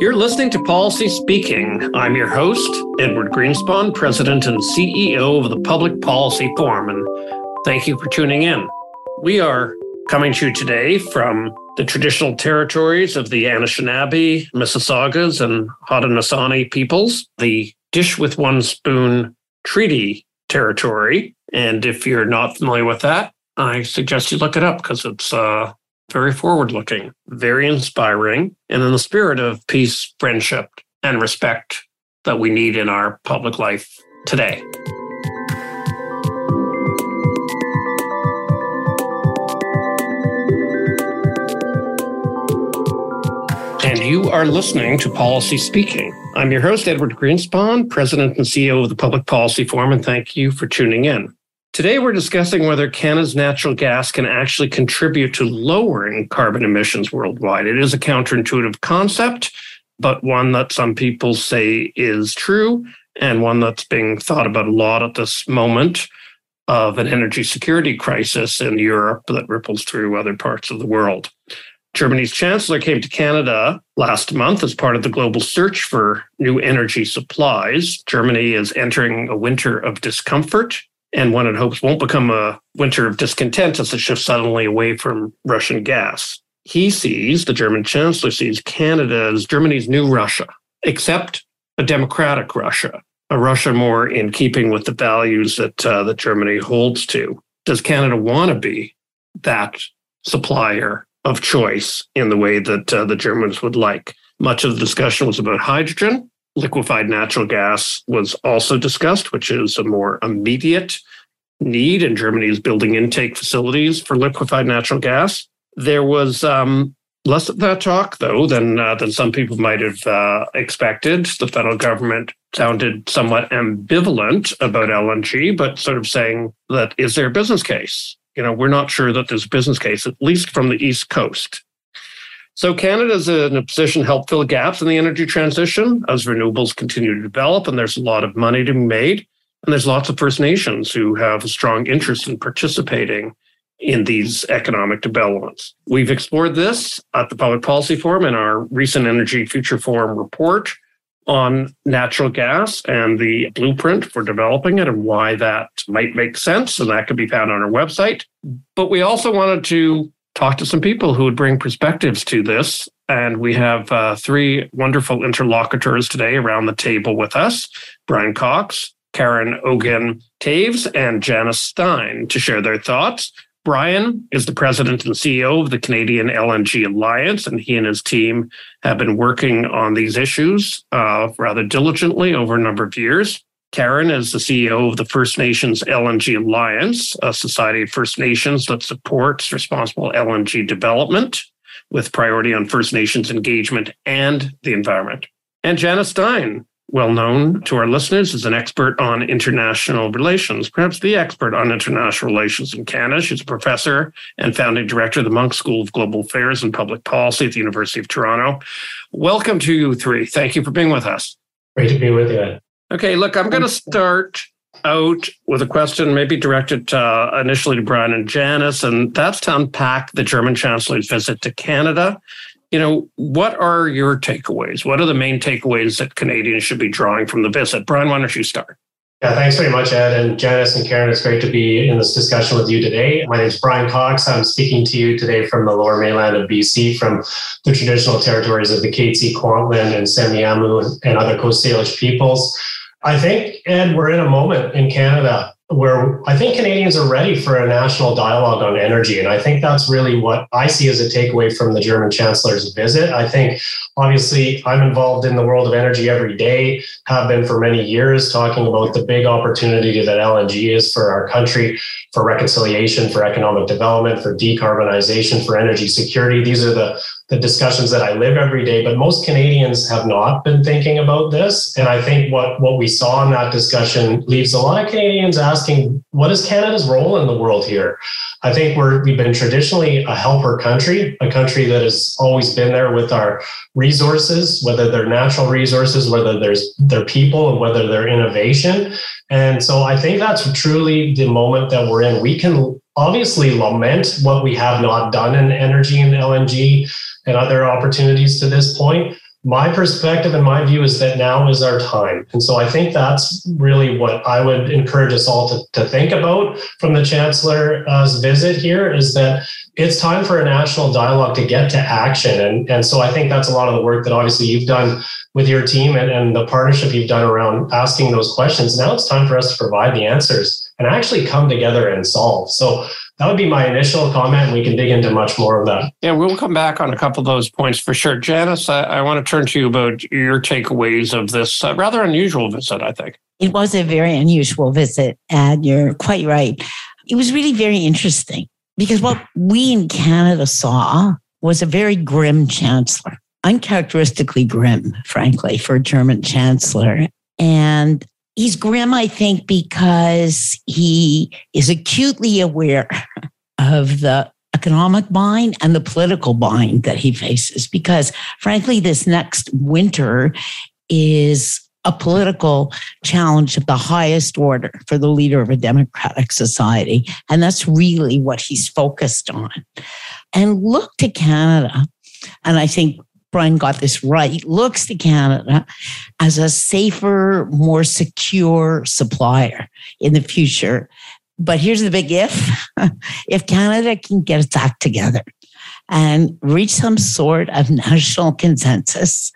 You're listening to Policy Speaking. I'm your host, Edward Greenspon, President and CEO of the Public Policy Forum, and thank you for tuning in. We are coming to you today from the traditional territories of the Anishinaabe, Mississaugas, and Haudenosaunee peoples, the Dish with One Spoon Treaty Territory. And if you're not familiar with that, I suggest you look it up because it's uh, very forward looking, very inspiring, and in the spirit of peace, friendship, and respect that we need in our public life today. And you are listening to Policy Speaking. I'm your host, Edward Greenspon, President and CEO of the Public Policy Forum, and thank you for tuning in. Today, we're discussing whether Canada's natural gas can actually contribute to lowering carbon emissions worldwide. It is a counterintuitive concept, but one that some people say is true and one that's being thought about a lot at this moment of an energy security crisis in Europe that ripples through other parts of the world. Germany's chancellor came to Canada last month as part of the global search for new energy supplies. Germany is entering a winter of discomfort and one it hopes won't become a winter of discontent as it shifts suddenly away from Russian gas. He sees, the German chancellor sees Canada as Germany's new Russia, except a democratic Russia, a Russia more in keeping with the values that, uh, that Germany holds to. Does Canada want to be that supplier of choice in the way that uh, the Germans would like? Much of the discussion was about hydrogen, liquefied natural gas was also discussed, which is a more immediate need, and Germany is building intake facilities for liquefied natural gas. There was um, less of that talk, though, than uh, than some people might have uh, expected. The federal government sounded somewhat ambivalent about LNG, but sort of saying that is there a business case? You know, we're not sure that there's a business case, at least from the East Coast. So Canada's in a position to help fill gaps in the energy transition as renewables continue to develop, and there's a lot of money to be made. And there's lots of First Nations who have a strong interest in participating in these economic developments. We've explored this at the Public Policy Forum in our recent Energy Future Forum report on natural gas and the blueprint for developing it and why that might make sense. And that can be found on our website. But we also wanted to talk to some people who would bring perspectives to this. And we have uh, three wonderful interlocutors today around the table with us Bryan Cox, Karen Ogan Taves, and Janice Stein to share their thoughts. Bryan is the president and CEO of the Canadian LNG Alliance, and he and his team have been working on these issues uh, rather diligently over a number of years. Karen is the CEO of the First Nations LNG Alliance, a society of First Nations that supports responsible LNG development with priority on First Nations engagement and the environment. And Janice Stein, well known to our listeners, is an expert on international relations, perhaps the expert on international relations in Canada. She's a professor and founding director of the Munk School of Global Affairs and Public Policy at the University of Toronto. Welcome to you three. Thank you for being with us. Great to be with you. Okay, look, I'm going to start out with a question maybe directed uh, initially to Bryan and Janice, and that's to unpack the German Chancellor's visit to Canada. You know, what are your takeaways? What are the main takeaways that Canadians should be drawing from the visit? Bryan, why don't you start? Yeah, thanks very much, Ed. And Janice and Karen, it's great to be in this discussion with you today. My name is Bryan Cox. I'm speaking to you today from the lower mainland of BC, from the traditional territories of the Katzie, Kwantlen, and Semiahmoo and other Coast Salish peoples. I think, Ed, we're in a moment in Canada where I think Canadians are ready for a national dialogue on energy. And I think that's really what I see as a takeaway from the German Chancellor's visit. I think, obviously, I'm involved in the world of energy every day, have been for many years, talking about the big opportunity that LNG is for our country, for reconciliation, for economic development, for decarbonization, for energy security. These are the the discussions that I live every day, but most Canadians have not been thinking about this. And I think what, what we saw in that discussion leaves a lot of Canadians asking, what is Canada's role in the world here? I think we're, we've been traditionally a helper country, a country that has always been there with our resources, whether they're natural resources, whether there's their people, and whether they're innovation. And so I think that's truly the moment that we're in. We can obviously lament what we have not done in energy and LNG and other opportunities to this point. my perspective and my view is that now is our time. And so I think that's really what I would encourage us all to, to think about from the Chancellor's visit here is that it's time for a national dialogue to get to action. And, and so I think that's a lot of the work that obviously you've done with your team and, and the partnership you've done around asking those questions. Now it's time for us to provide the answers and actually come together and solve. So that would be my initial comment, and we can dig into much more of that. Yeah, we'll come back on a couple of those points for sure. Janice, I, I want to turn to you about your takeaways of this uh, rather unusual visit, I think. It was a very unusual visit, and you're quite right. It was really very interesting because what we in Canada saw was a very grim chancellor, uncharacteristically grim, frankly, for a German chancellor. And he's grim, I think, because he is acutely aware of the economic bind and the political bind that he faces. Because frankly, this next winter is a political challenge of the highest order for the leader of a democratic society. And that's really what he's focused on. And look to Canada. And I think Bryan got this right, looks to Canada as a safer, more secure supplier in the future. But here's the big if if Canada can get its act together and reach some sort of national consensus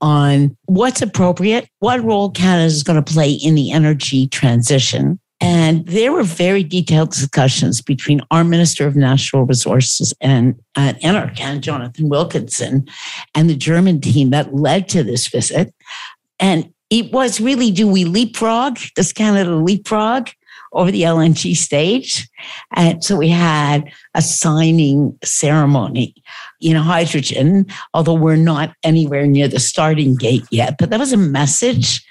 on what's appropriate, what role Canada is going to play in the energy transition, and there were very detailed discussions between our Minister of Natural Resources and, uh, and our can, Jonathan Wilkinson, and the German team that led to this visit. And it was really do we leapfrog? Does Canada leapfrog over the LNG stage? And so we had a signing ceremony in hydrogen, although we're not anywhere near the starting gate yet. But that was a message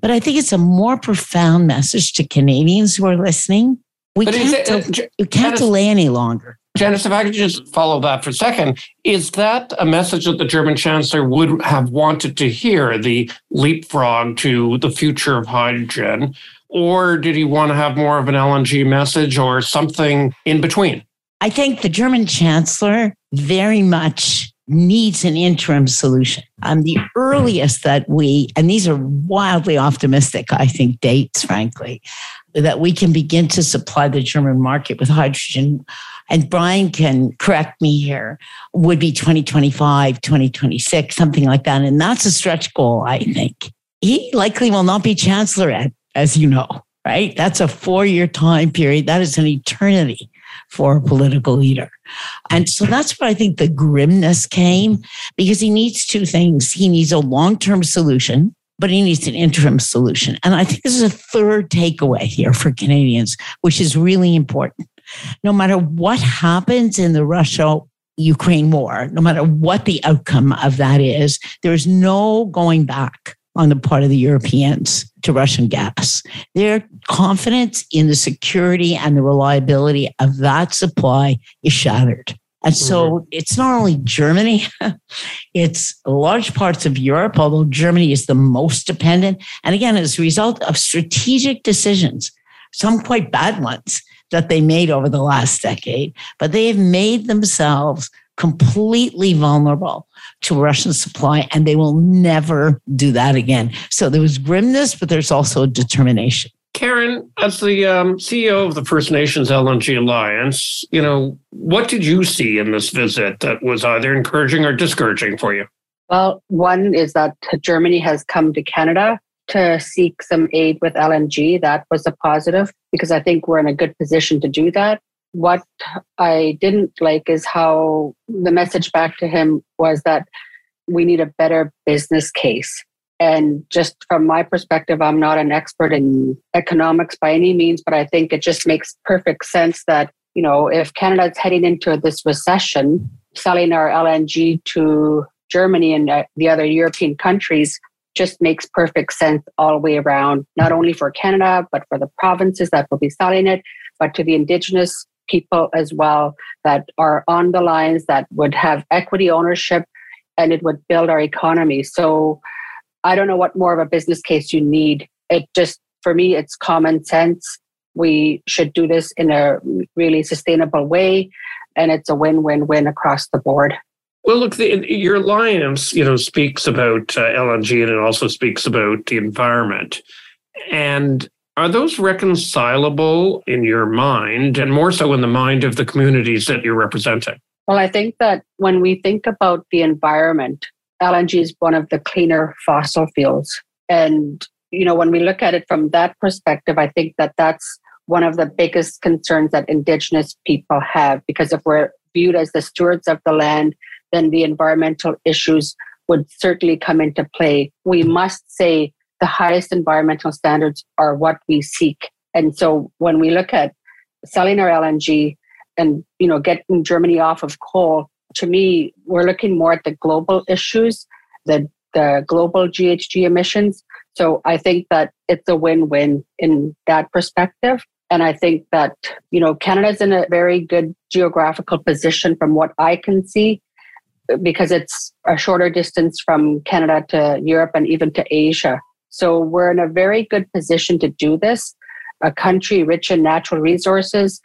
but I think it's a more profound message to Canadians who are listening. We but can't, it, uh, we can't Janice, delay any longer. Janice, if I could just follow that for a second, is that a message that the German Chancellor would have wanted to hear, the leapfrog to the future of hydrogen? Or did he want to have more of an LNG message or something in between? I think the German Chancellor very much needs an interim solution. Um, the earliest that we, and these are wildly optimistic, I think, dates, frankly, that we can begin to supply the German market with hydrogen, and Bryan can correct me here, would be 2025, 2026, something like that. And that's a stretch goal, I think. He likely will not be chancellor, as you know, right? That's a four year time period. That is an eternity for a political leader. And so that's where I think the grimness came because he needs two things. He needs a long term solution, but he needs an interim solution. And I think this is a third takeaway here for Canadians, which is really important. No matter what happens in the Russia Ukraine war, no matter what the outcome of that is, there's no going back on the part of the Europeans to Russian gas. Their confidence in the security and the reliability of that supply is shattered. And so mm-hmm. it's not only Germany, it's large parts of Europe, although Germany is the most dependent. And again, as a result of strategic decisions, some quite bad ones that they made over the last decade, but they have made themselves completely vulnerable to Russian supply, and they will never do that again. So there was grimness, but there's also determination. Karen, as the um, CEO of the First Nations LNG Alliance, you know, what did you see in this visit that was either encouraging or discouraging for you? Well, one is that Germany has come to Canada to seek some aid with LNG. That was a positive because I think we're in a good position to do that what I didn't like is how the message back to him was that we need a better business case. And just from my perspective, I'm not an expert in economics by any means, but I think it just makes perfect sense that, you know, if Canada is heading into this recession, selling our LNG to Germany and uh, the other European countries just makes perfect sense all the way around, not only for Canada, but for the provinces that will be selling it, but to the Indigenous people as well that are on the lines that would have equity ownership and it would build our economy. So I don't know what more of a business case you need. It just, for me, it's common sense. We should do this in a really sustainable way, and it's a win win win across the board. Well, look, the, your alliance, you know, speaks about uh, LNG and it also speaks about the environment. And are those reconcilable in your mind and more so in the mind of the communities that you're representing? Well, I think that when we think about the environment, LNG is one of the cleaner fossil fuels. And, you know, when we look at it from that perspective, I think that that's one of the biggest concerns that Indigenous people have. Because if we're viewed as the stewards of the land, then the environmental issues would certainly come into play. We must say the highest environmental standards are what we seek. And so when we look at selling our LNG and you know getting Germany off of coal, to me, we're looking more at the global issues, the the global GHG emissions. So I think that it's a win-win in that perspective. And I think that, you know, Canada's in a very good geographical position from what I can see, because it's a shorter distance from Canada to Europe and even to Asia. So we're in a very good position to do this. A country rich in natural resources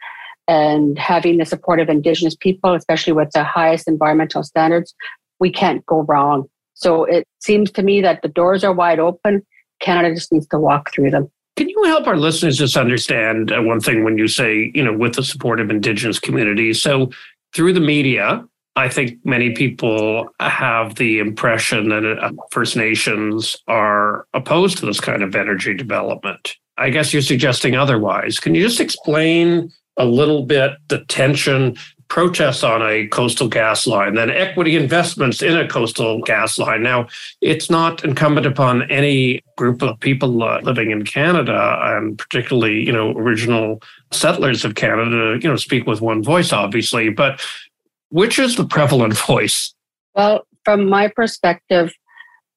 and having the support of Indigenous people, especially with the highest environmental standards, we can't go wrong. So it seems to me that the doors are wide open. Canada just needs to walk through them. Can you help our listeners just understand uh, one thing when you say, you know, with the support of Indigenous communities? So through the media, I think many people have the impression that uh, First Nations are opposed to this kind of energy development. I guess you're suggesting otherwise. Can you just explain a little bit the tension, protests on a Coastal GasLink, then equity investments in a Coastal GasLink? Now, it's not incumbent upon any group of people uh, living in Canada, and particularly, you know, original settlers of Canada, you know, speak with one voice, obviously, but which is the prevalent voice? Well, from my perspective,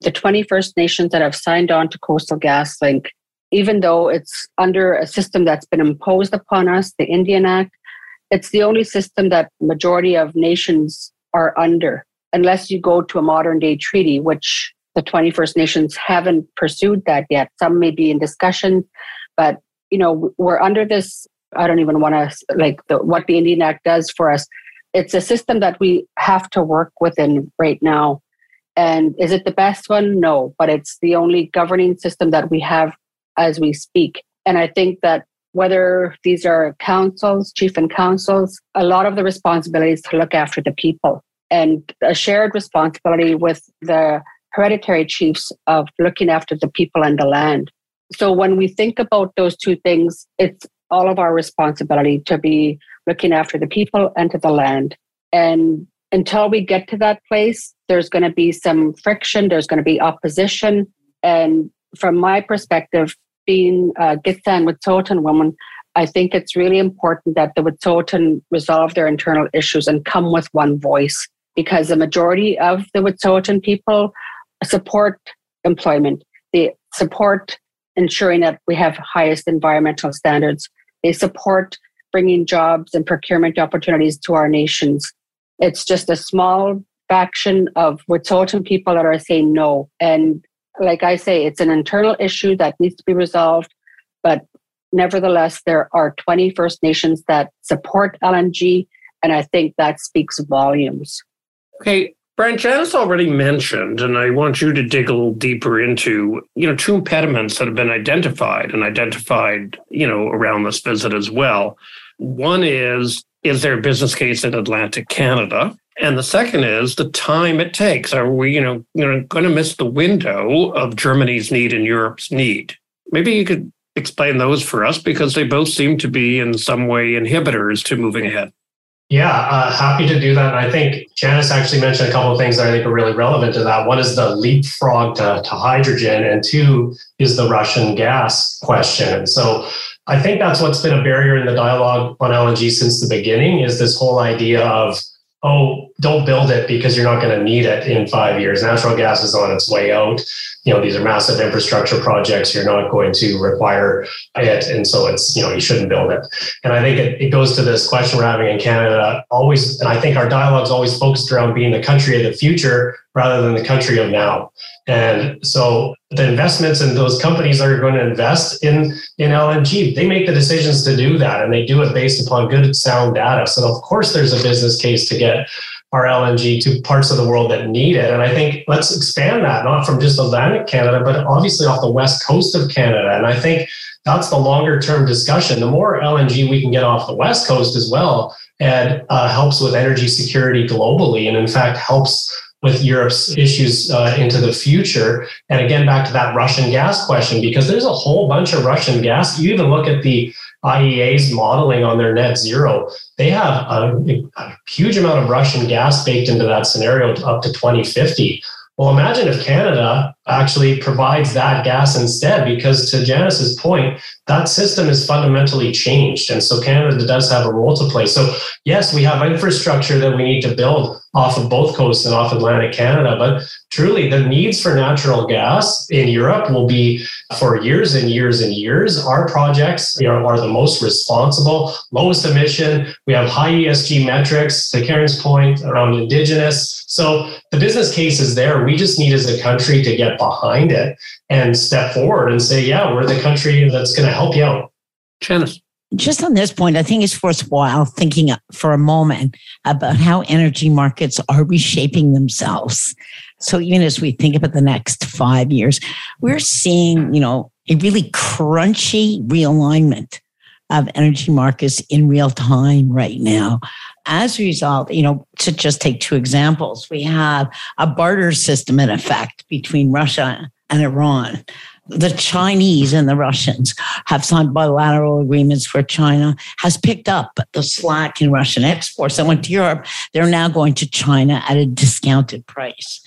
the 21st Nations that have signed on to Coastal GasLink, even though it's under a system that's been imposed upon us, the Indian Act, it's the only system that majority of nations are under, unless you go to a modern day treaty, which the 21st Nations haven't pursued that yet. Some may be in discussion, but you know, we're under this. I don't even want to like the, what the Indian Act does for us it's a system that we have to work within right now. And is it the best one? No, but it's the only governing system that we have as we speak. And I think that whether these are councils, chief and councils, a lot of the responsibility is to look after the people and a shared responsibility with the hereditary chiefs of looking after the people and the land. So when we think about those two things, it's all of our responsibility to be looking after the people and to the land. And until we get to that place, there's going to be some friction, there's going to be opposition. And from my perspective, being a Gitxsan Wet'suwet'en woman, I think it's really important that the Wet'suwet'en resolve their internal issues and come with one voice because the majority of the Wet'suwet'en people support employment. They support ensuring that we have highest environmental standards. They support bringing jobs and procurement opportunities to our nations. It's just a small faction of Wet'suwet'en people that are saying no. And like I say, it's an internal issue that needs to be resolved. But nevertheless, there are 20 First Nations that support LNG. And I think that speaks volumes. Okay. Bryan already mentioned, and I want you to dig a little deeper into, you know, two impediments that have been identified and identified, you know, around this visit as well. One is, is there a business case in Atlantic Canada? And the second is the time it takes. Are we, you know going to miss the window of Germany's need and Europe's need? Maybe you could explain those for us because they both seem to be in some way inhibitors to moving ahead. Yeah, uh, happy to do that. And I think Janice actually mentioned a couple of things that I think are really relevant to that. One is the leapfrog to, to hydrogen, and two is the Russian gas question. And so I think that's what's been a barrier in the dialogue on LNG since the beginning is this whole idea of, oh, don't build it because you're not going to need it in five years. Natural gas is on its way out. You know, these are massive infrastructure projects. You're not going to require it. And so it's, you know, you shouldn't build it. And I think it, it goes to this question we're having in Canada always, and I think our dialogue is always focused around being the country of the future rather than the country of now. And so the investments and those companies that are going to invest in, in LNG, they make the decisions to do that and they do it based upon good, sound data. So of course there's a business case to get our LNG to parts of the world that need it. And I think let's expand that, not from just Atlantic Canada, but obviously off the west coast of Canada. And I think that's the longer term discussion. The more LNG we can get off the west coast as well, and uh, helps with energy security globally, and in fact helps with Europe's issues uh, into the future. And again, back to that Russian gas question, because there's a whole bunch of Russian gas. You even look at the IEA's modeling on their net zero, they have a, a huge amount of Russian gas baked into that scenario up to 2050. Well, imagine if Canada actually provides that gas instead, because to Janice's point, that system is fundamentally changed. And so Canada does have a role to play. So, yes, we have infrastructure that we need to build off of both coasts and off Atlantic Canada, but truly the needs for natural gas in Europe will be for years and years and years. Our projects you know, are the most responsible, lowest emission. We have high ESG metrics, to Karen's point, around Indigenous. So the business case is there. We just need as a country to get behind it and step forward and say, yeah, we're the country that's going to help you out. Janice. Just on this point, I think it's worthwhile thinking for a moment about how energy markets are reshaping themselves. So even as we think about the next five years, we're seeing, you know, a really crunchy realignment of energy markets in real time right now. As a result, you know, to just take two examples, we have a barter system in effect between Russia and Iran. The Chinese and the Russians have signed bilateral agreements where China has picked up the slack in Russian exports that went to Europe. They're now going to China at a discounted price.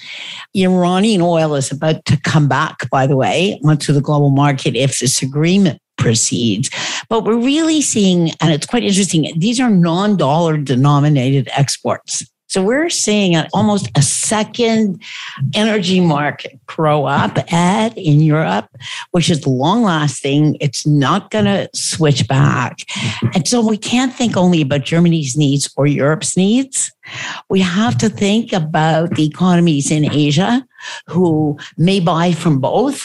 Iranian oil is about to come back, by the way, onto the global market if this agreement proceeds. But we're really seeing, and it's quite interesting, these are non dollar denominated exports. So we're seeing an, almost a second energy market grow up in Europe, which is long lasting. It's not going to switch back. And so we can't think only about Germany's needs or Europe's needs. We have to think about the economies in Asia who may buy from both,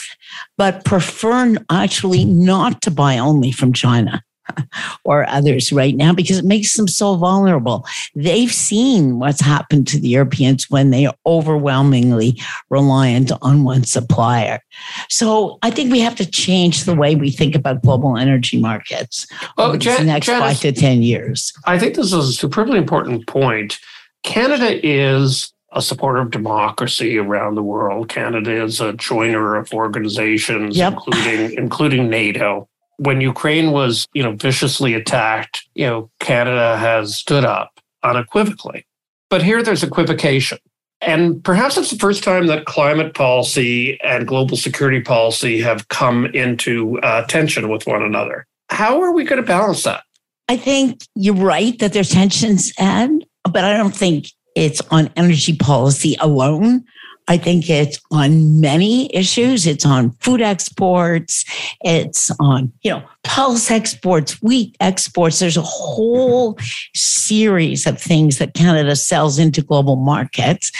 but prefer actually not to buy only from China. or others right now because it makes them so vulnerable. They've seen what's happened to the Europeans when they are overwhelmingly reliant on one supplier. So I think we have to change the way we think about global energy markets oh, well, Jan- the next Janice, five to 10 years. I think this is a superbly important point. Canada is a supporter of democracy around the world. Canada is a joiner of organizations, yep. including including NATO when Ukraine was, you know, viciously attacked, you know, Canada has stood up unequivocally. But here there's equivocation. And perhaps it's the first time that climate policy and global security policy have come into uh, tension with one another. How are we going to balance that? I think you're right that there's tensions, and but I don't think it's on energy policy alone. I think it's on many issues. It's on food exports. It's on, you know, pulse exports, wheat exports. There's a whole series of things that Canada sells into global markets.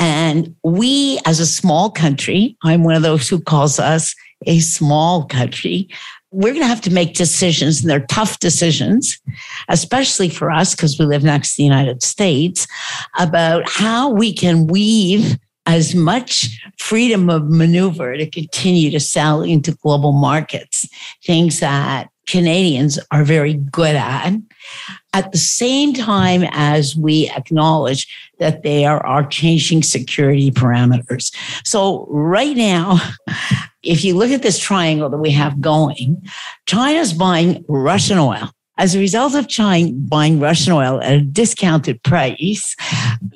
And we, as a small country, I'm one of those who calls us a small country. We're going to have to make decisions, and they're tough decisions, especially for us because we live next to the United States, about how we can weave as much freedom of maneuver to continue to sell into global markets, things that Canadians are very good at, at the same time as we acknowledge that they are, are changing security parameters. So, right now, if you look at this triangle that we have going, China's buying Russian oil. As a result of China buying Russian oil at a discounted price,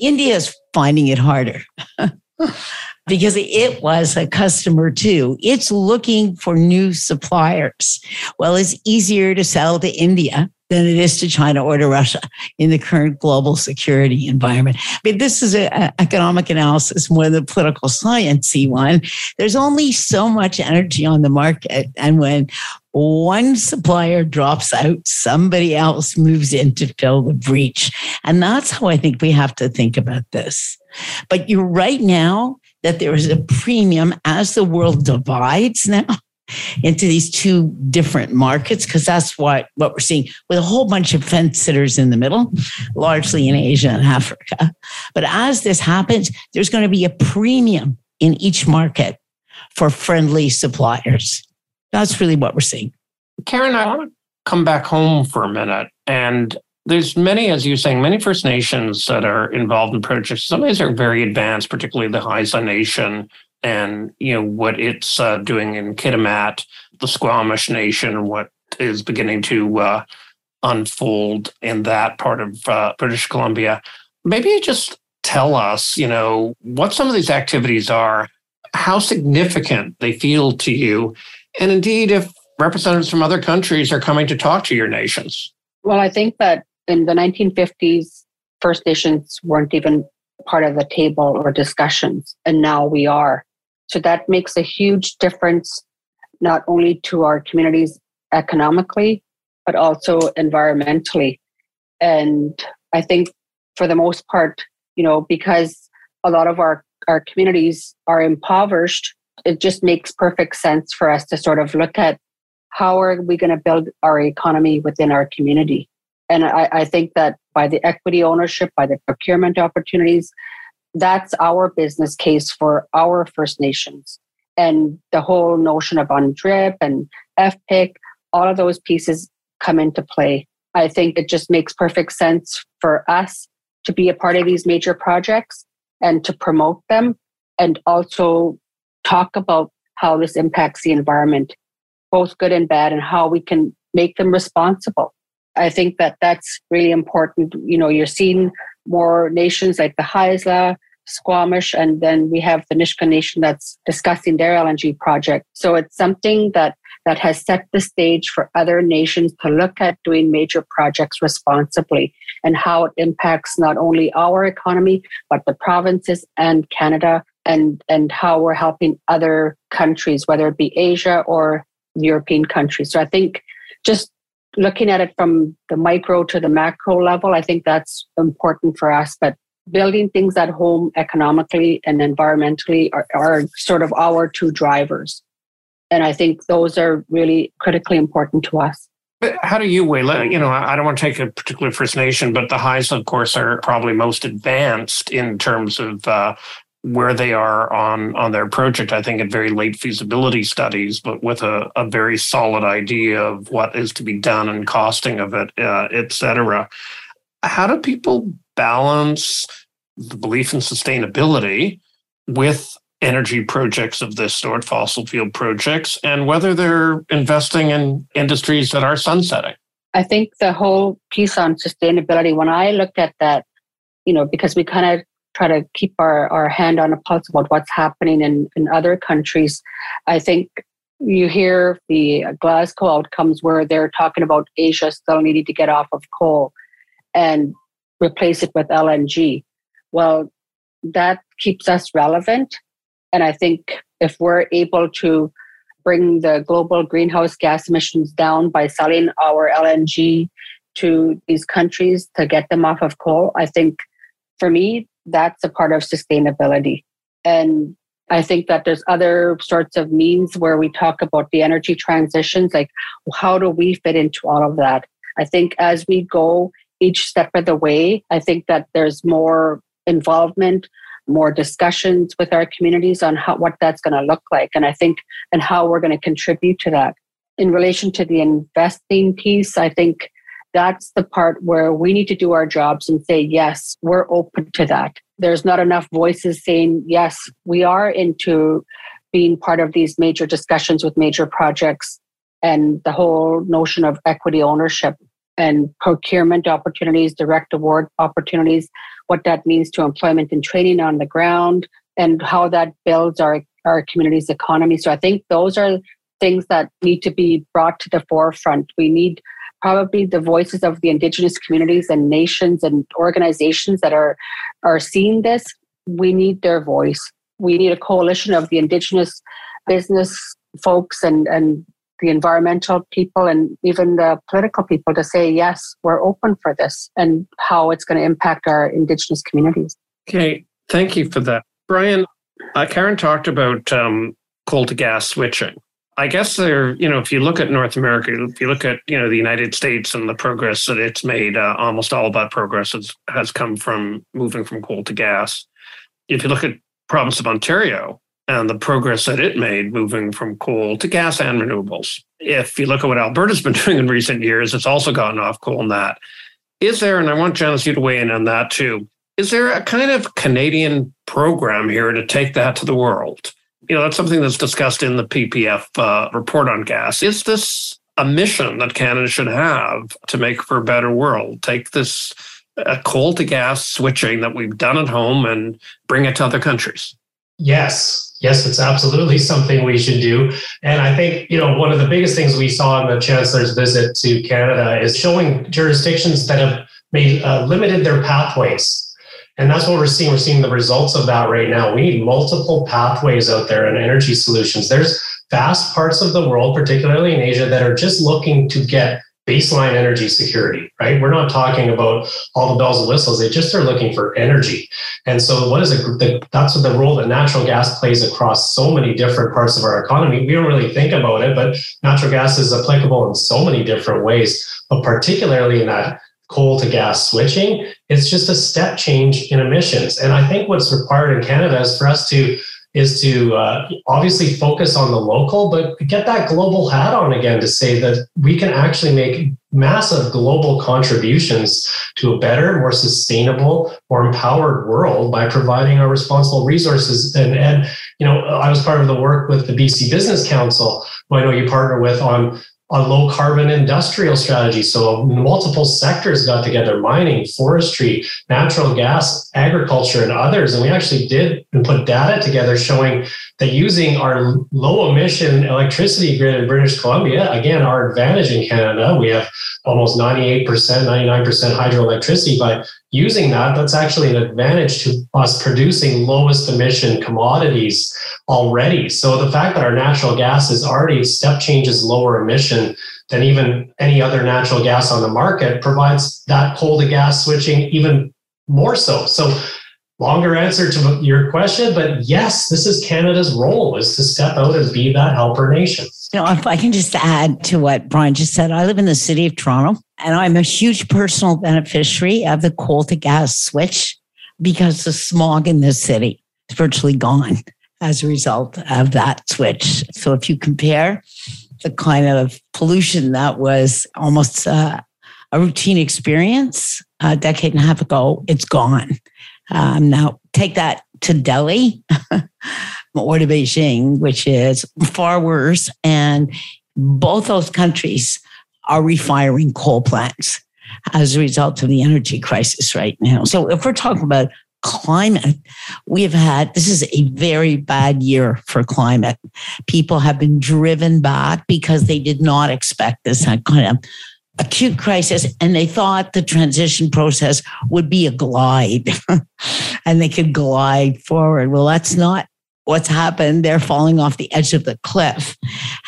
India is finding it harder. because it was a customer too. It's looking for new suppliers. Well, it's easier to sell to India than it is to China or to Russia in the current global security environment. I mean, this is an economic analysis more than a political sciencey one. There's only so much energy on the market, and when one supplier drops out, somebody else moves in to fill the breach. And that's how I think we have to think about this. But you're right now that there is a premium as the world divides now into these two different markets because that's what, what we're seeing with a whole bunch of fence sitters in the middle, largely in Asia and Africa. But as this happens, there's going to be a premium in each market for friendly suppliers. That's really what we're seeing. Karen, I want to come back home for a minute. And there's many, as you're saying, many First Nations that are involved in projects. Some of these are very advanced, particularly the Haisla Nation and you know what it's uh, doing in Kitimat, the Squamish Nation, what is beginning to uh, unfold in that part of uh, British Columbia. Maybe just tell us, you know, what some of these activities are, how significant they feel to you, and indeed if representatives from other countries are coming to talk to your nations. Well, I think that in the 1950s, First Nations weren't even part of the table or discussions, and now we are. So that makes a huge difference, not only to our communities economically, but also environmentally. And I think for the most part, you know, because a lot of our, our communities are impoverished, it just makes perfect sense for us to sort of look at how are we going to build our economy within our community. And I, I think that by the equity ownership, by the procurement opportunities, that's our business case for our First Nations. And the whole notion of UNDRIP and FPIC, all of those pieces come into play. I think it just makes perfect sense for us to be a part of these major projects and to promote them and also talk about how this impacts the environment, both good and bad, and how we can make them responsible. I think that that's really important. You know, you're seeing more nations like the Haisla, Squamish, and then we have the Nisga'a Nation that's discussing their LNG project. So it's something that that has set the stage for other nations to look at doing major projects responsibly and how it impacts not only our economy but the provinces and Canada and and how we're helping other countries whether it be Asia or European countries. So I think just looking at it from the micro to the macro level, I think that's important for us. But building things at home economically and environmentally are, are sort of our two drivers. And I think those are really critically important to us. But how do you weigh? You know, I don't want to take a particular First Nation, but the Haisla, of course, are probably most advanced in terms of uh, where they are on on their project. I think at very late feasibility studies, but with a, a very solid idea of what is to be done and costing of it, uh, et cetera. How do people balance the belief in sustainability with energy projects of this sort, fossil fuel projects, and whether they're investing in industries that are sunsetting. I think the whole piece on sustainability, when I looked at that, you know, because we kind of try to keep our, our hand on a pulse about what's happening in, in other countries, I think you hear the Glasgow outcomes where they're talking about Asia still needing to get off of coal. And replace it with LNG. Well, that keeps us relevant. And I think if we're able to bring the global greenhouse gas emissions down by selling our LNG to these countries to get them off of coal, I think for me, that's a part of sustainability. And I think that there's other sorts of means where we talk about the energy transitions, like how do we fit into all of that? I think as we go each step of the way. I think that there's more involvement, more discussions with our communities on how, what that's going to look like. And I think, and how we're going to contribute to that. In relation to the investing piece, I think that's the part where we need to do our jobs and say, yes, we're open to that. There's not enough voices saying, yes, we are into being part of these major discussions with major projects and the whole notion of equity ownership and procurement opportunities, direct award opportunities, what that means to employment and training on the ground, and how that builds our, our community's economy. So I think those are things that need to be brought to the forefront. We need probably the voices of the indigenous communities and nations and organizations that are are seeing this. We need their voice. We need a coalition of the indigenous business folks and, and the environmental people and even the political people to say, yes, we're open for this and how it's going to impact our Indigenous communities. Okay, thank you for that. Bryan, uh, Karen talked about um, coal to gas switching. I guess there, you know, if you look at North America, if you look at, you know, the United States and the progress that it's made, uh, almost all of that progress has, has come from moving from coal to gas. If you look at province of Ontario and the progress that it made moving from coal to gas and renewables. If you look at what Alberta's been doing in recent years, it's also gotten off coal and that. Is there, and I want Janice you to weigh in on that too, is there a kind of Canadian program here to take that to the world? You know, that's something that's discussed in the PPF uh, report on gas. Is this a mission that Canada should have to make for a better world? Take this uh, coal to gas switching that we've done at home and bring it to other countries. Yes, yes, it's absolutely something we should do. And I think, you know, one of the biggest things we saw in the Chancellor's visit to Canada is showing jurisdictions that have made uh, limited their pathways and that's what we're seeing. We're seeing the results of that right now. We need multiple pathways out there in energy solutions. There's vast parts of the world, particularly in Asia, that are just looking to get baseline energy security, right? We're not talking about all the bells and whistles. They just are looking for energy. And so what is it? That's what the role that natural gas plays across so many different parts of our economy. We don't really think about it, but natural gas is applicable in so many different ways, but particularly in that coal to gas switching, it's just a step change in emissions. And I think what's required in Canada is for us to is to uh, obviously focus on the local, but get that global hat on again to say that we can actually make massive global contributions to a better, more sustainable, more empowered world by providing our responsible resources. And, and you know, I was part of the work with the BC Business Council, who I know you partner with on a low carbon industrial strategy. So multiple sectors got together mining, forestry, natural gas, agriculture, and others. And we actually did and put data together showing that using our low emission electricity grid in British Columbia, again, our advantage in Canada, we have almost 98%, 99% hydroelectricity. By using that, that's actually an advantage to us producing lowest emission commodities already. So the fact that our natural gas is already step changes lower emission than even any other natural gas on the market provides that coal to gas switching even more so. So longer answer to your question, but yes, this is Canada's role is to step out and be that helper nation. You know, if I can just add to what Bryan just said, I live in the city of Toronto and I'm a huge personal beneficiary of the coal to gas switch because the smog in this city is virtually gone as a result of that switch. So if you compare the kind of pollution that was almost uh, a routine experience a decade and a half ago, it's gone. Um, now, take that to Delhi or to Beijing, which is far worse. And both those countries are refiring coal plants as a result of the energy crisis right now. So, if we're talking about climate, we have had this is a very bad year for climate. People have been driven back because they did not expect this kind of acute crisis and they thought the transition process would be a glide and they could glide forward. Well, that's not what's happened. They're falling off the edge of the cliff.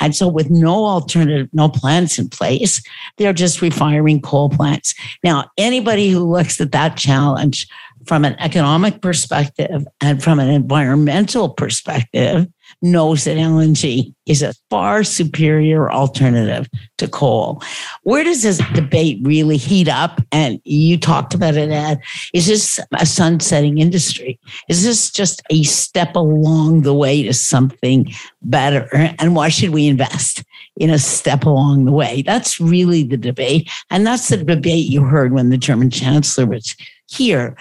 And so, with no alternative, no plants in place, they're just refiring coal plants. Now, anybody who looks at that challenge from an economic perspective and from an environmental perspective knows that LNG is a far superior alternative to coal. Where does this debate really heat up? And you talked about it, Ed. Is this a sunsetting industry? Is this just a step along the way to something better? And why should we invest in a step along the way? That's really the debate. And that's the debate you heard when the German chancellor was here.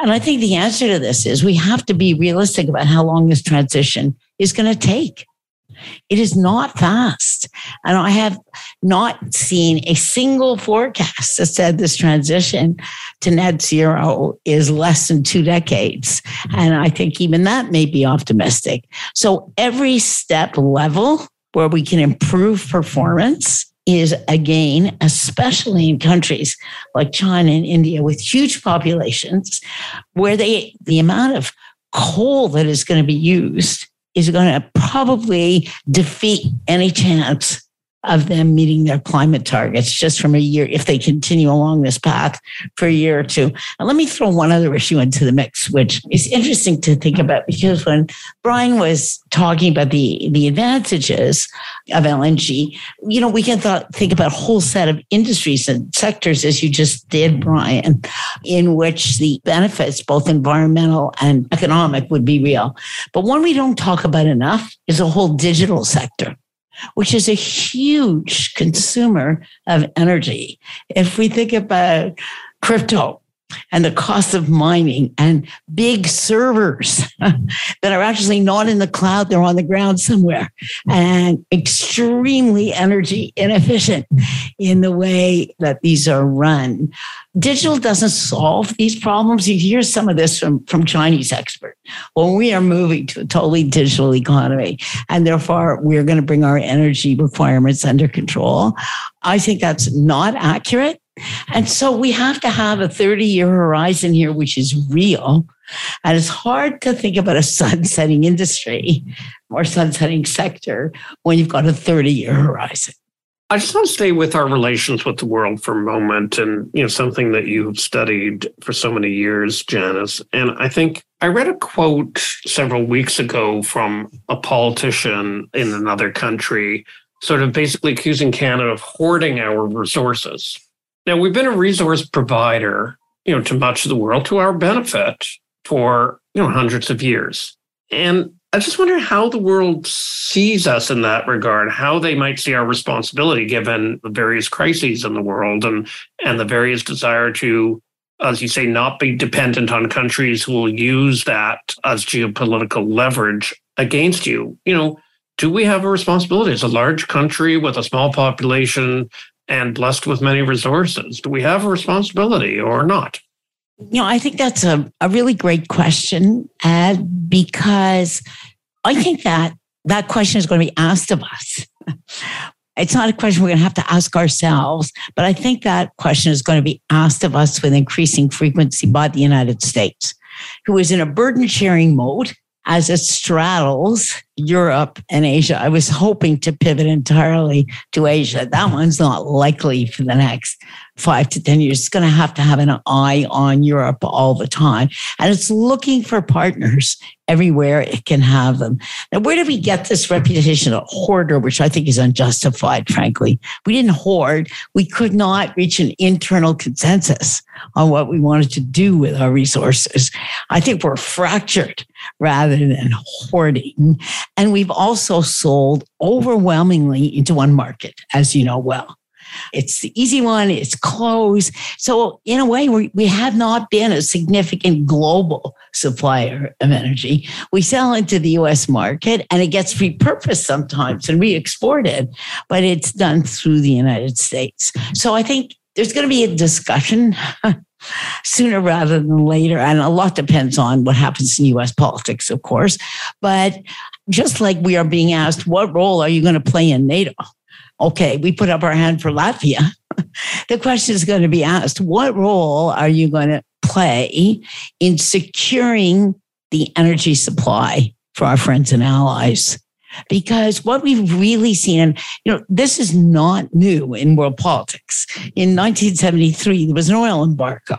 And I think the answer to this is we have to be realistic about how long this transition is going to take. It is not fast. And I have not seen a single forecast that said this transition to net zero is less than two decades. And I think even that may be optimistic. So every step level where we can improve performance is again, especially in countries like China and India with huge populations, where they the amount of coal that is going to be used is going to probably defeat any chance of them meeting their climate targets just from a year if they continue along this path for a year or two. And let me throw one other issue into the mix, which is interesting to think about because when Bryan was talking about the, the advantages of LNG, you know, we can thought, think about a whole set of industries and sectors, as you just did, Bryan, in which the benefits, both environmental and economic, would be real. But one we don't talk about enough is a whole digital sector which is a huge consumer of energy. If we think about crypto, and the cost of mining and big servers that are actually not in the cloud, they're on the ground somewhere and extremely energy inefficient in the way that these are run. Digital doesn't solve these problems. You hear some of this from, from Chinese experts. Well, we are moving to a totally digital economy, and therefore we're going to bring our energy requirements under control. I think that's not accurate. And so we have to have a 30 year horizon here, which is real. And it's hard to think about a sunsetting industry or sunsetting sector when you've got a 30 year horizon. I just want to stay with our relations with the world for a moment and you know something that you've studied for so many years Janice and I think I read a quote several weeks ago from a politician in another country sort of basically accusing Canada of hoarding our resources now, we've been a resource provider, you know, to much of the world to our benefit for, you know, hundreds of years. And I just wonder how the world sees us in that regard, how they might see our responsibility given the various crises in the world and, and the various desire to, as you say, not be dependent on countries who will use that as geopolitical leverage against you. You know, do we have a responsibility as a large country with a small population and blessed with many resources. Do we have a responsibility or not? You know, I think that's a, a really great question, Ed, because I think that that question is going to be asked of us. It's not a question we're going to have to ask ourselves, but I think that question is going to be asked of us with increasing frequency by the United States, who is in a burden sharing mode as it straddles Europe and Asia. I was hoping to pivot entirely to Asia. That one's not likely for the next five to 10 years. It's going to have to have an eye on Europe all the time. And it's looking for partners everywhere it can have them. Now, where did we get this reputation of hoarder, which I think is unjustified, frankly? We didn't hoard. We could not reach an internal consensus on what we wanted to do with our resources. I think we're fractured rather than hoarding. And we've also sold overwhelmingly into one market, as you know well. It's the easy one, it's close. So, in a way, we, we have not been a significant global supplier of energy. We sell into the US market and it gets repurposed sometimes and re exported, but it's done through the United States. So, I think there's going to be a discussion sooner rather than later. And a lot depends on what happens in US politics, of course. But just like we are being asked, what role are you going to play in NATO? Okay, we put up our hand for Latvia. the question is going to be asked what role are you going to play in securing the energy supply for our friends and allies? Because what we've really seen, and you know, this is not new in world politics. In 1973, there was an oil embargo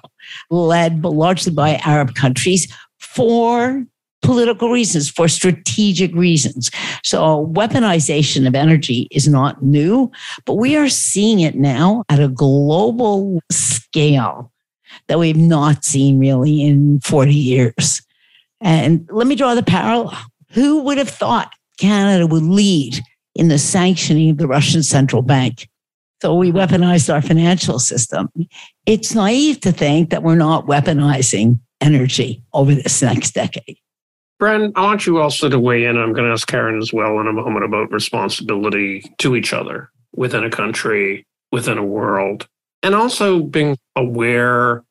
led largely by Arab countries for political reasons, for strategic reasons. So, weaponization of energy is not new, but we are seeing it now at a global scale that we've not seen really in 40 years. And let me draw the parallel. Who would have thought Canada would lead in the sanctioning of the Russian central bank? So we weaponized our financial system. It's naive to think that we're not weaponizing energy over this next decade. Bryan, I want you also to weigh in. I'm going to ask Karen as well in a moment about responsibility to each other within a country, within a world, and also being aware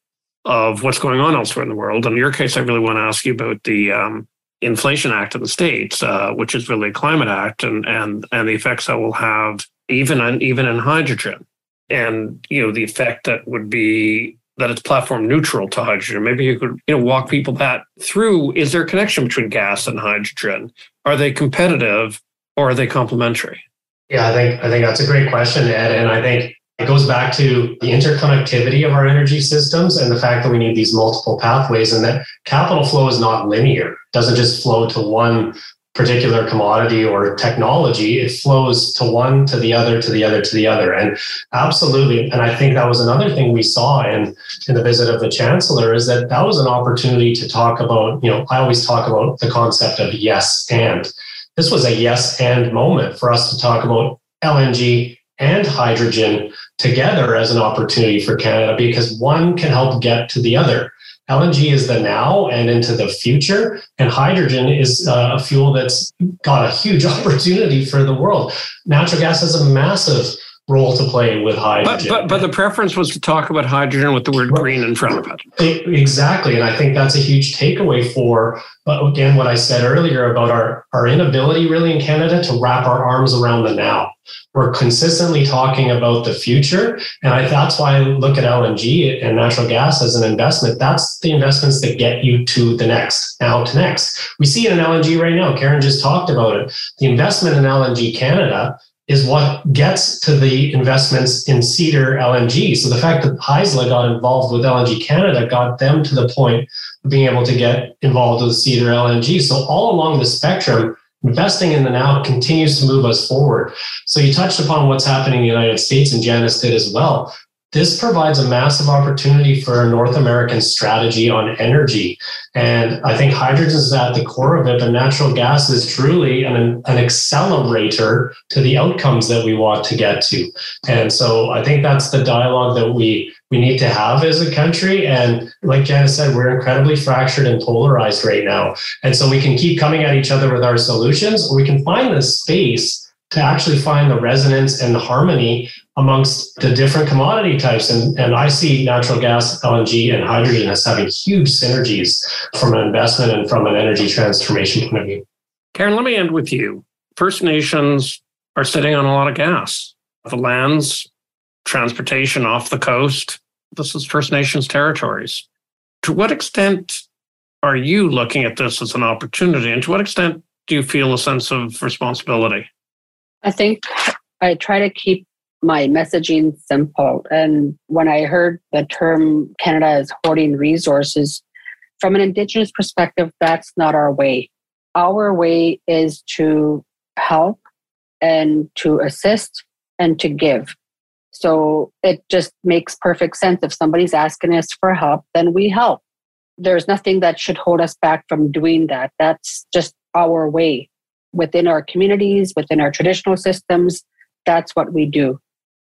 of what's going on elsewhere in the world. In your case, I really want to ask you about the um, Inflation Act in the states, uh, which is really a climate act, and and and the effects that will have even on even in hydrogen, and you know the effect that would be that it's platform neutral to hydrogen. Maybe you could you know walk people that through. Is there a connection between gas and hydrogen? Are they competitive or are they complementary? Yeah, I think I think that's a great question, Ed. And I think it goes back to the interconnectivity of our energy systems and the fact that we need these multiple pathways and that capital flow is not linear. It doesn't just flow to one particular commodity or technology. It flows to one, to the other, to the other, to the other. And absolutely. And I think that was another thing we saw in, in the visit of the chancellor is that that was an opportunity to talk about, you know, I always talk about the concept of yes and. This was a yes and moment for us to talk about LNG and hydrogen together as an opportunity for Canada because one can help get to the other. LNG is the now and into the future, and hydrogen is uh, a fuel that's got a huge opportunity for the world. Natural gas has a massive role to play with hydrogen. But, but, but the preference was to talk about hydrogen with the word green in front of it. Exactly. And I think that's a huge takeaway for, but again, what I said earlier about our, our inability really in Canada to wrap our arms around the now. We're consistently talking about the future. And I, that's why I look at LNG and natural gas as an investment. That's the investments that get you to the next, now to next. We see it in LNG right now. Karen just talked about it. The investment in LNG Canada is what gets to the investments in Cedar LNG. So the fact that Haisla got involved with LNG Canada got them to the point of being able to get involved with Cedar LNG. So all along the spectrum, investing in the now continues to move us forward. So you touched upon what's happening in the United States, and Janice did as well. This provides a massive opportunity for a North American strategy on energy. And I think hydrogen is at the core of it, but natural gas is truly an, an accelerator to the outcomes that we want to get to. And so I think that's the dialogue that we we need to have as a country. And like Janice said, we're incredibly fractured and polarized right now. And so we can keep coming at each other with our solutions, or we can find the space to actually find the resonance and the harmony amongst the different commodity types. And, and I see natural gas, LNG, and hydrogen as having huge synergies from an investment and from an energy transformation point of view. Karen, let me end with you. First Nations are sitting on a lot of gas. The lands, transportation off the coast, this is First Nations territories. To what extent are you looking at this as an opportunity? And to what extent do you feel a sense of responsibility? I think I try to keep my messaging simple. And when I heard the term Canada is hoarding resources, from an Indigenous perspective, that's not our way. Our way is to help and to assist and to give. So it just makes perfect sense. If somebody's asking us for help, then we help. There's nothing that should hold us back from doing that. That's just our way within our communities, within our traditional systems, that's what we do.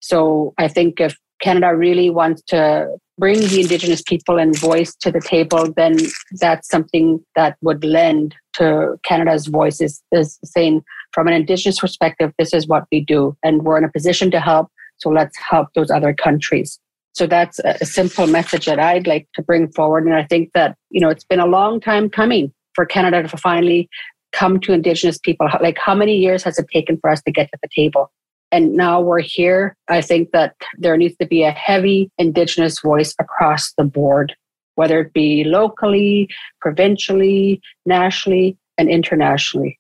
So I think if Canada really wants to bring the Indigenous people and voice to the table, then that's something that would lend to Canada's voice is, is saying, from an Indigenous perspective, this is what we do. And we're in a position to help. So let's help those other countries. So that's a simple message that I'd like to bring forward. And I think that, you know, it's been a long time coming for Canada to finally come to Indigenous people? Like, how many years has it taken for us to get to the table? And now we're here. I think that there needs to be a heavy Indigenous voice across the board, whether it be locally, provincially, nationally, and internationally.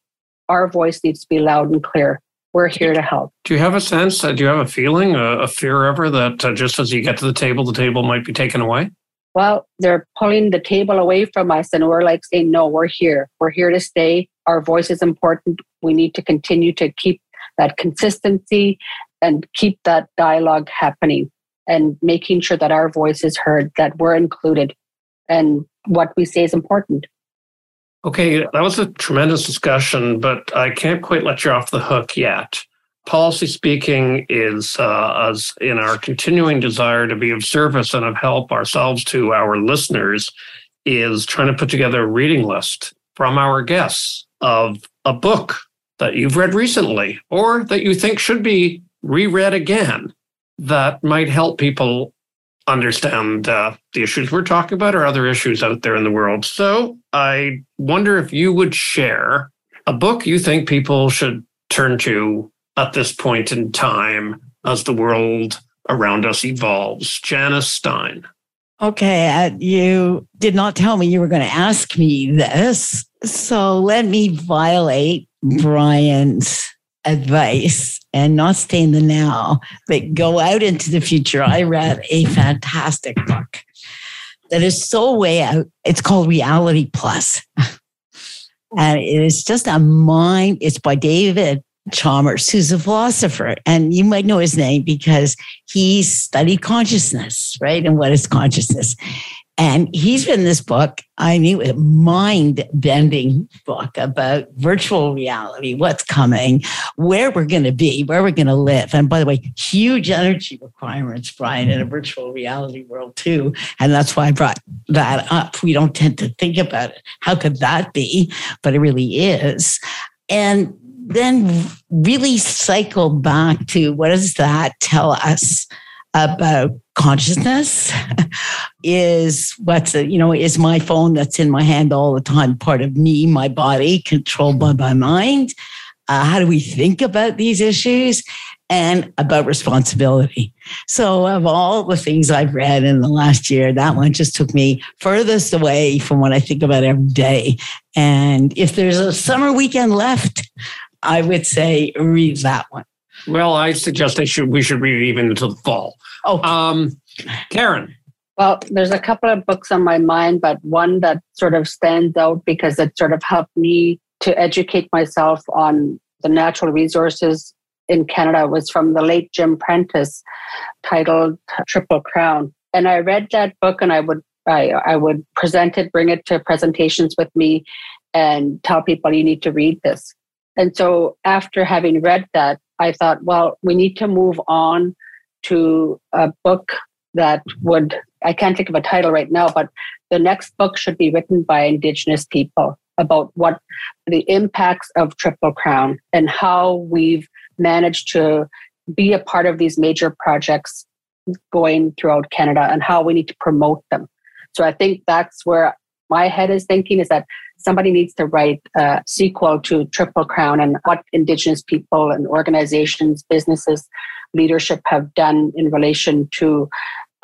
Our voice needs to be loud and clear. We're here to help. Do you have a sense? Uh, do you have a feeling, a, a fear ever that uh, just as you get to the table, the table might be taken away? well, they're pulling the table away from us and we're like saying, no, we're here. We're here to stay. Our voice is important. We need to continue to keep that consistency and keep that dialogue happening and making sure that our voice is heard, that we're included, and what we say is important. Okay, that was a tremendous discussion, but I can't quite let you off the hook yet policy speaking is uh, as in our continuing desire to be of service and of help ourselves to our listeners is trying to put together a reading list from our guests of a book that you've read recently or that you think should be reread again that might help people understand uh, the issues we're talking about or other issues out there in the world. So I wonder if you would share a book you think people should turn to at this point in time as the world around us evolves. Janice Stein. Okay, uh, you did not tell me you were going to ask me this. So let me violate Bryan's advice and not stay in the now, but go out into the future, I read a fantastic book that is so way out. It's called Reality Plus. and it is just a mind, it's by David Chalmers, who's a philosopher. And you might know his name because he studied consciousness, right? And what is consciousness? And he's written this book, I mean, a mind bending book about virtual reality, what's coming, where we're going to be, where we're going to live. And by the way, huge energy requirements, Bryan, in a virtual reality world, too. And that's why I brought that up. We don't tend to think about it. How could that be? But it really is. And then really cycle back to what does that tell us about consciousness is what's you know is my phone that's in my hand all the time part of me my body controlled by my mind. Uh, how do we think about these issues? And about responsibility. So of all the things i've read in the last year that one just took me furthest away from what i think about every day. And if there's a summer weekend left i would say read that one. Well, I suggest they should we should read it even until the fall. Oh, um, Karen. Well, there's a couple of books on my mind, but one that sort of stands out because it sort of helped me to educate myself on the natural resources in Canada was from the late Jim Prentice, titled Triple Crown. And I read that book, and I would I, I would present it, bring it to presentations with me, and tell people you need to read this. And so after having read that, I thought, well, we need to move on to a book that would, I can't think of a title right now, but the next book should be written by Indigenous people about what the impacts of Triple Crown and how we've managed to be a part of these major projects going throughout Canada and how we need to promote them. So I think that's where my head is thinking is that somebody needs to write a sequel to Triple Crown and what Indigenous people and organizations, businesses, leadership have done in relation to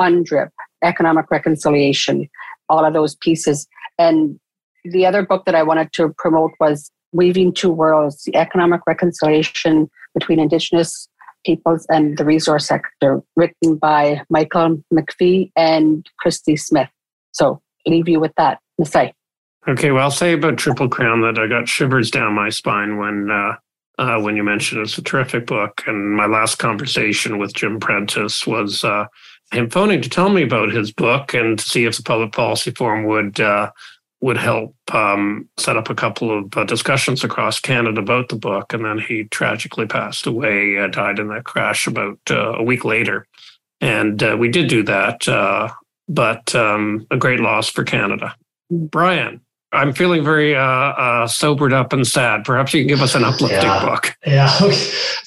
UNDRIP, economic reconciliation, all of those pieces. And the other book that I wanted to promote was Weaving Two Worlds, the economic reconciliation between Indigenous peoples and the resource sector, written by Michael McPhee and Christy Smith. So leave you with that. Say. Okay, well, I'll say about Triple Crown that I got shivers down my spine when uh, uh, when you mentioned it's a terrific book. And my last conversation with Jim Prentice was uh, him phoning to tell me about his book and to see if the Public Policy Forum would uh, would help um, set up a couple of uh, discussions across Canada about the book. And then he tragically passed away, uh, died in that crash about a week later. And we did do that, but um, a great loss for Canada. Bryan, I'm feeling very uh, uh, sobered up and sad. Perhaps you can give us an uplifting yeah. book. Yeah.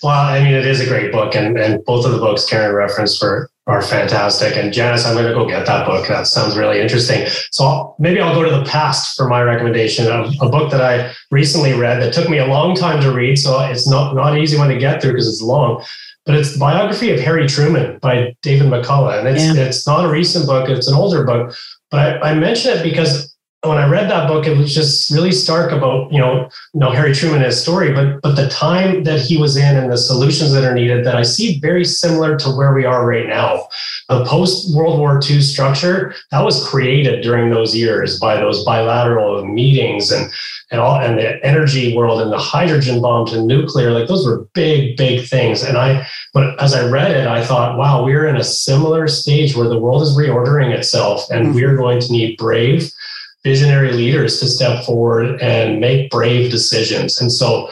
well, I mean, it is a great book, and, and both of the books Karen referenced were are fantastic. And Janice, I'm going to go get that book. That sounds really interesting. So I'll, maybe I'll go to the past for my recommendation of a book that I recently read that took me a long time to read. So it's not not an easy one to get through because it's long. But it's the biography of Harry Truman by David McCullough, and it's yeah. it's not a recent book; it's an older book. But I, I mention it because when I read that book, it was just really stark about you know, you know Harry Truman and his story, but but the time that he was in and the solutions that are needed that I see very similar to where we are right now. The post World War II structure that was created during those years by those bilateral meetings and and all and the energy world and the hydrogen bombs and nuclear like those were big big things. And I but as I read it, I thought, wow, we're in a similar stage where the world is reordering itself, and mm-hmm. we're going to need brave visionary leaders to step forward and make brave decisions. And so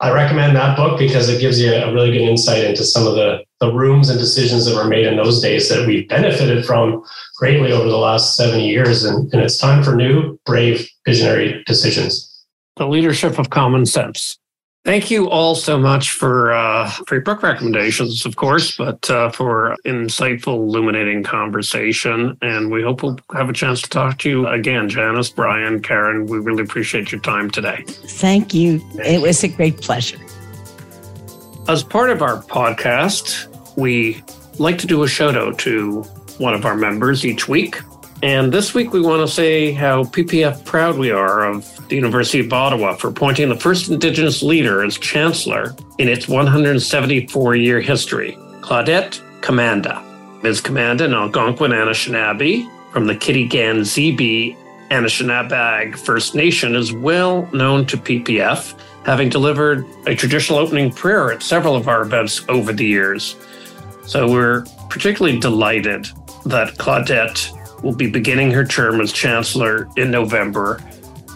I recommend that book because it gives you a really good insight into some of the, the rooms and decisions that were made in those days that we've benefited from greatly over the last 70 years. And, and it's time for new, brave, visionary decisions. The leadership of common sense. Thank you all so much for uh, for your book recommendations, of course, but uh, for insightful, illuminating conversation. And we hope we'll have a chance to talk to you again, Janice, Bryan, Karen. We really appreciate your time today. Thank you. It was a great pleasure. As part of our podcast, we like to do a shout out to one of our members each week. And this week, we want to say how PPF proud we are of the University of Ottawa, for appointing the first Indigenous leader as Chancellor in its 174 year history, Claudette Commanda. Ms. Commanda, an Algonquin Anishinaabe from the Kitigan Zibi Anishinaabeg First Nation, is well known to PPF, having delivered a traditional opening prayer at several of our events over the years. So we're particularly delighted that Claudette will be beginning her term as chancellor in November,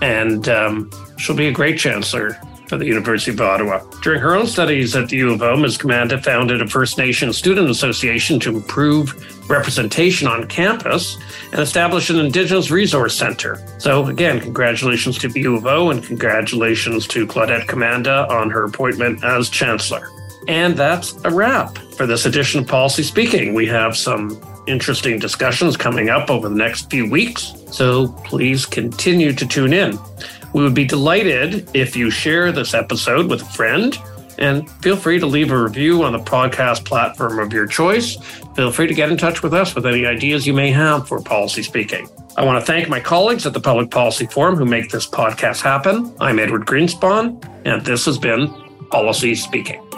and um, she'll be a great chancellor for the University of Ottawa. During her own studies at the U of O, Ms. Commanda founded a First Nation Student Association to improve representation on campus and establish an Indigenous Resource Center. So, again, congratulations to the U of O and congratulations to Claudette Commanda on her appointment as Chancellor. And that's a wrap for this edition of Policy Speaking. We have some interesting discussions coming up over the next few weeks, so please continue to tune in. We would be delighted if you share this episode with a friend and feel free to leave a review on the podcast platform of your choice. Feel free to get in touch with us with any ideas you may have for policy speaking. I want to thank my colleagues at the Public Policy Forum who make this podcast happen. I'm Edward Greenspon, and this has been Policy Speaking.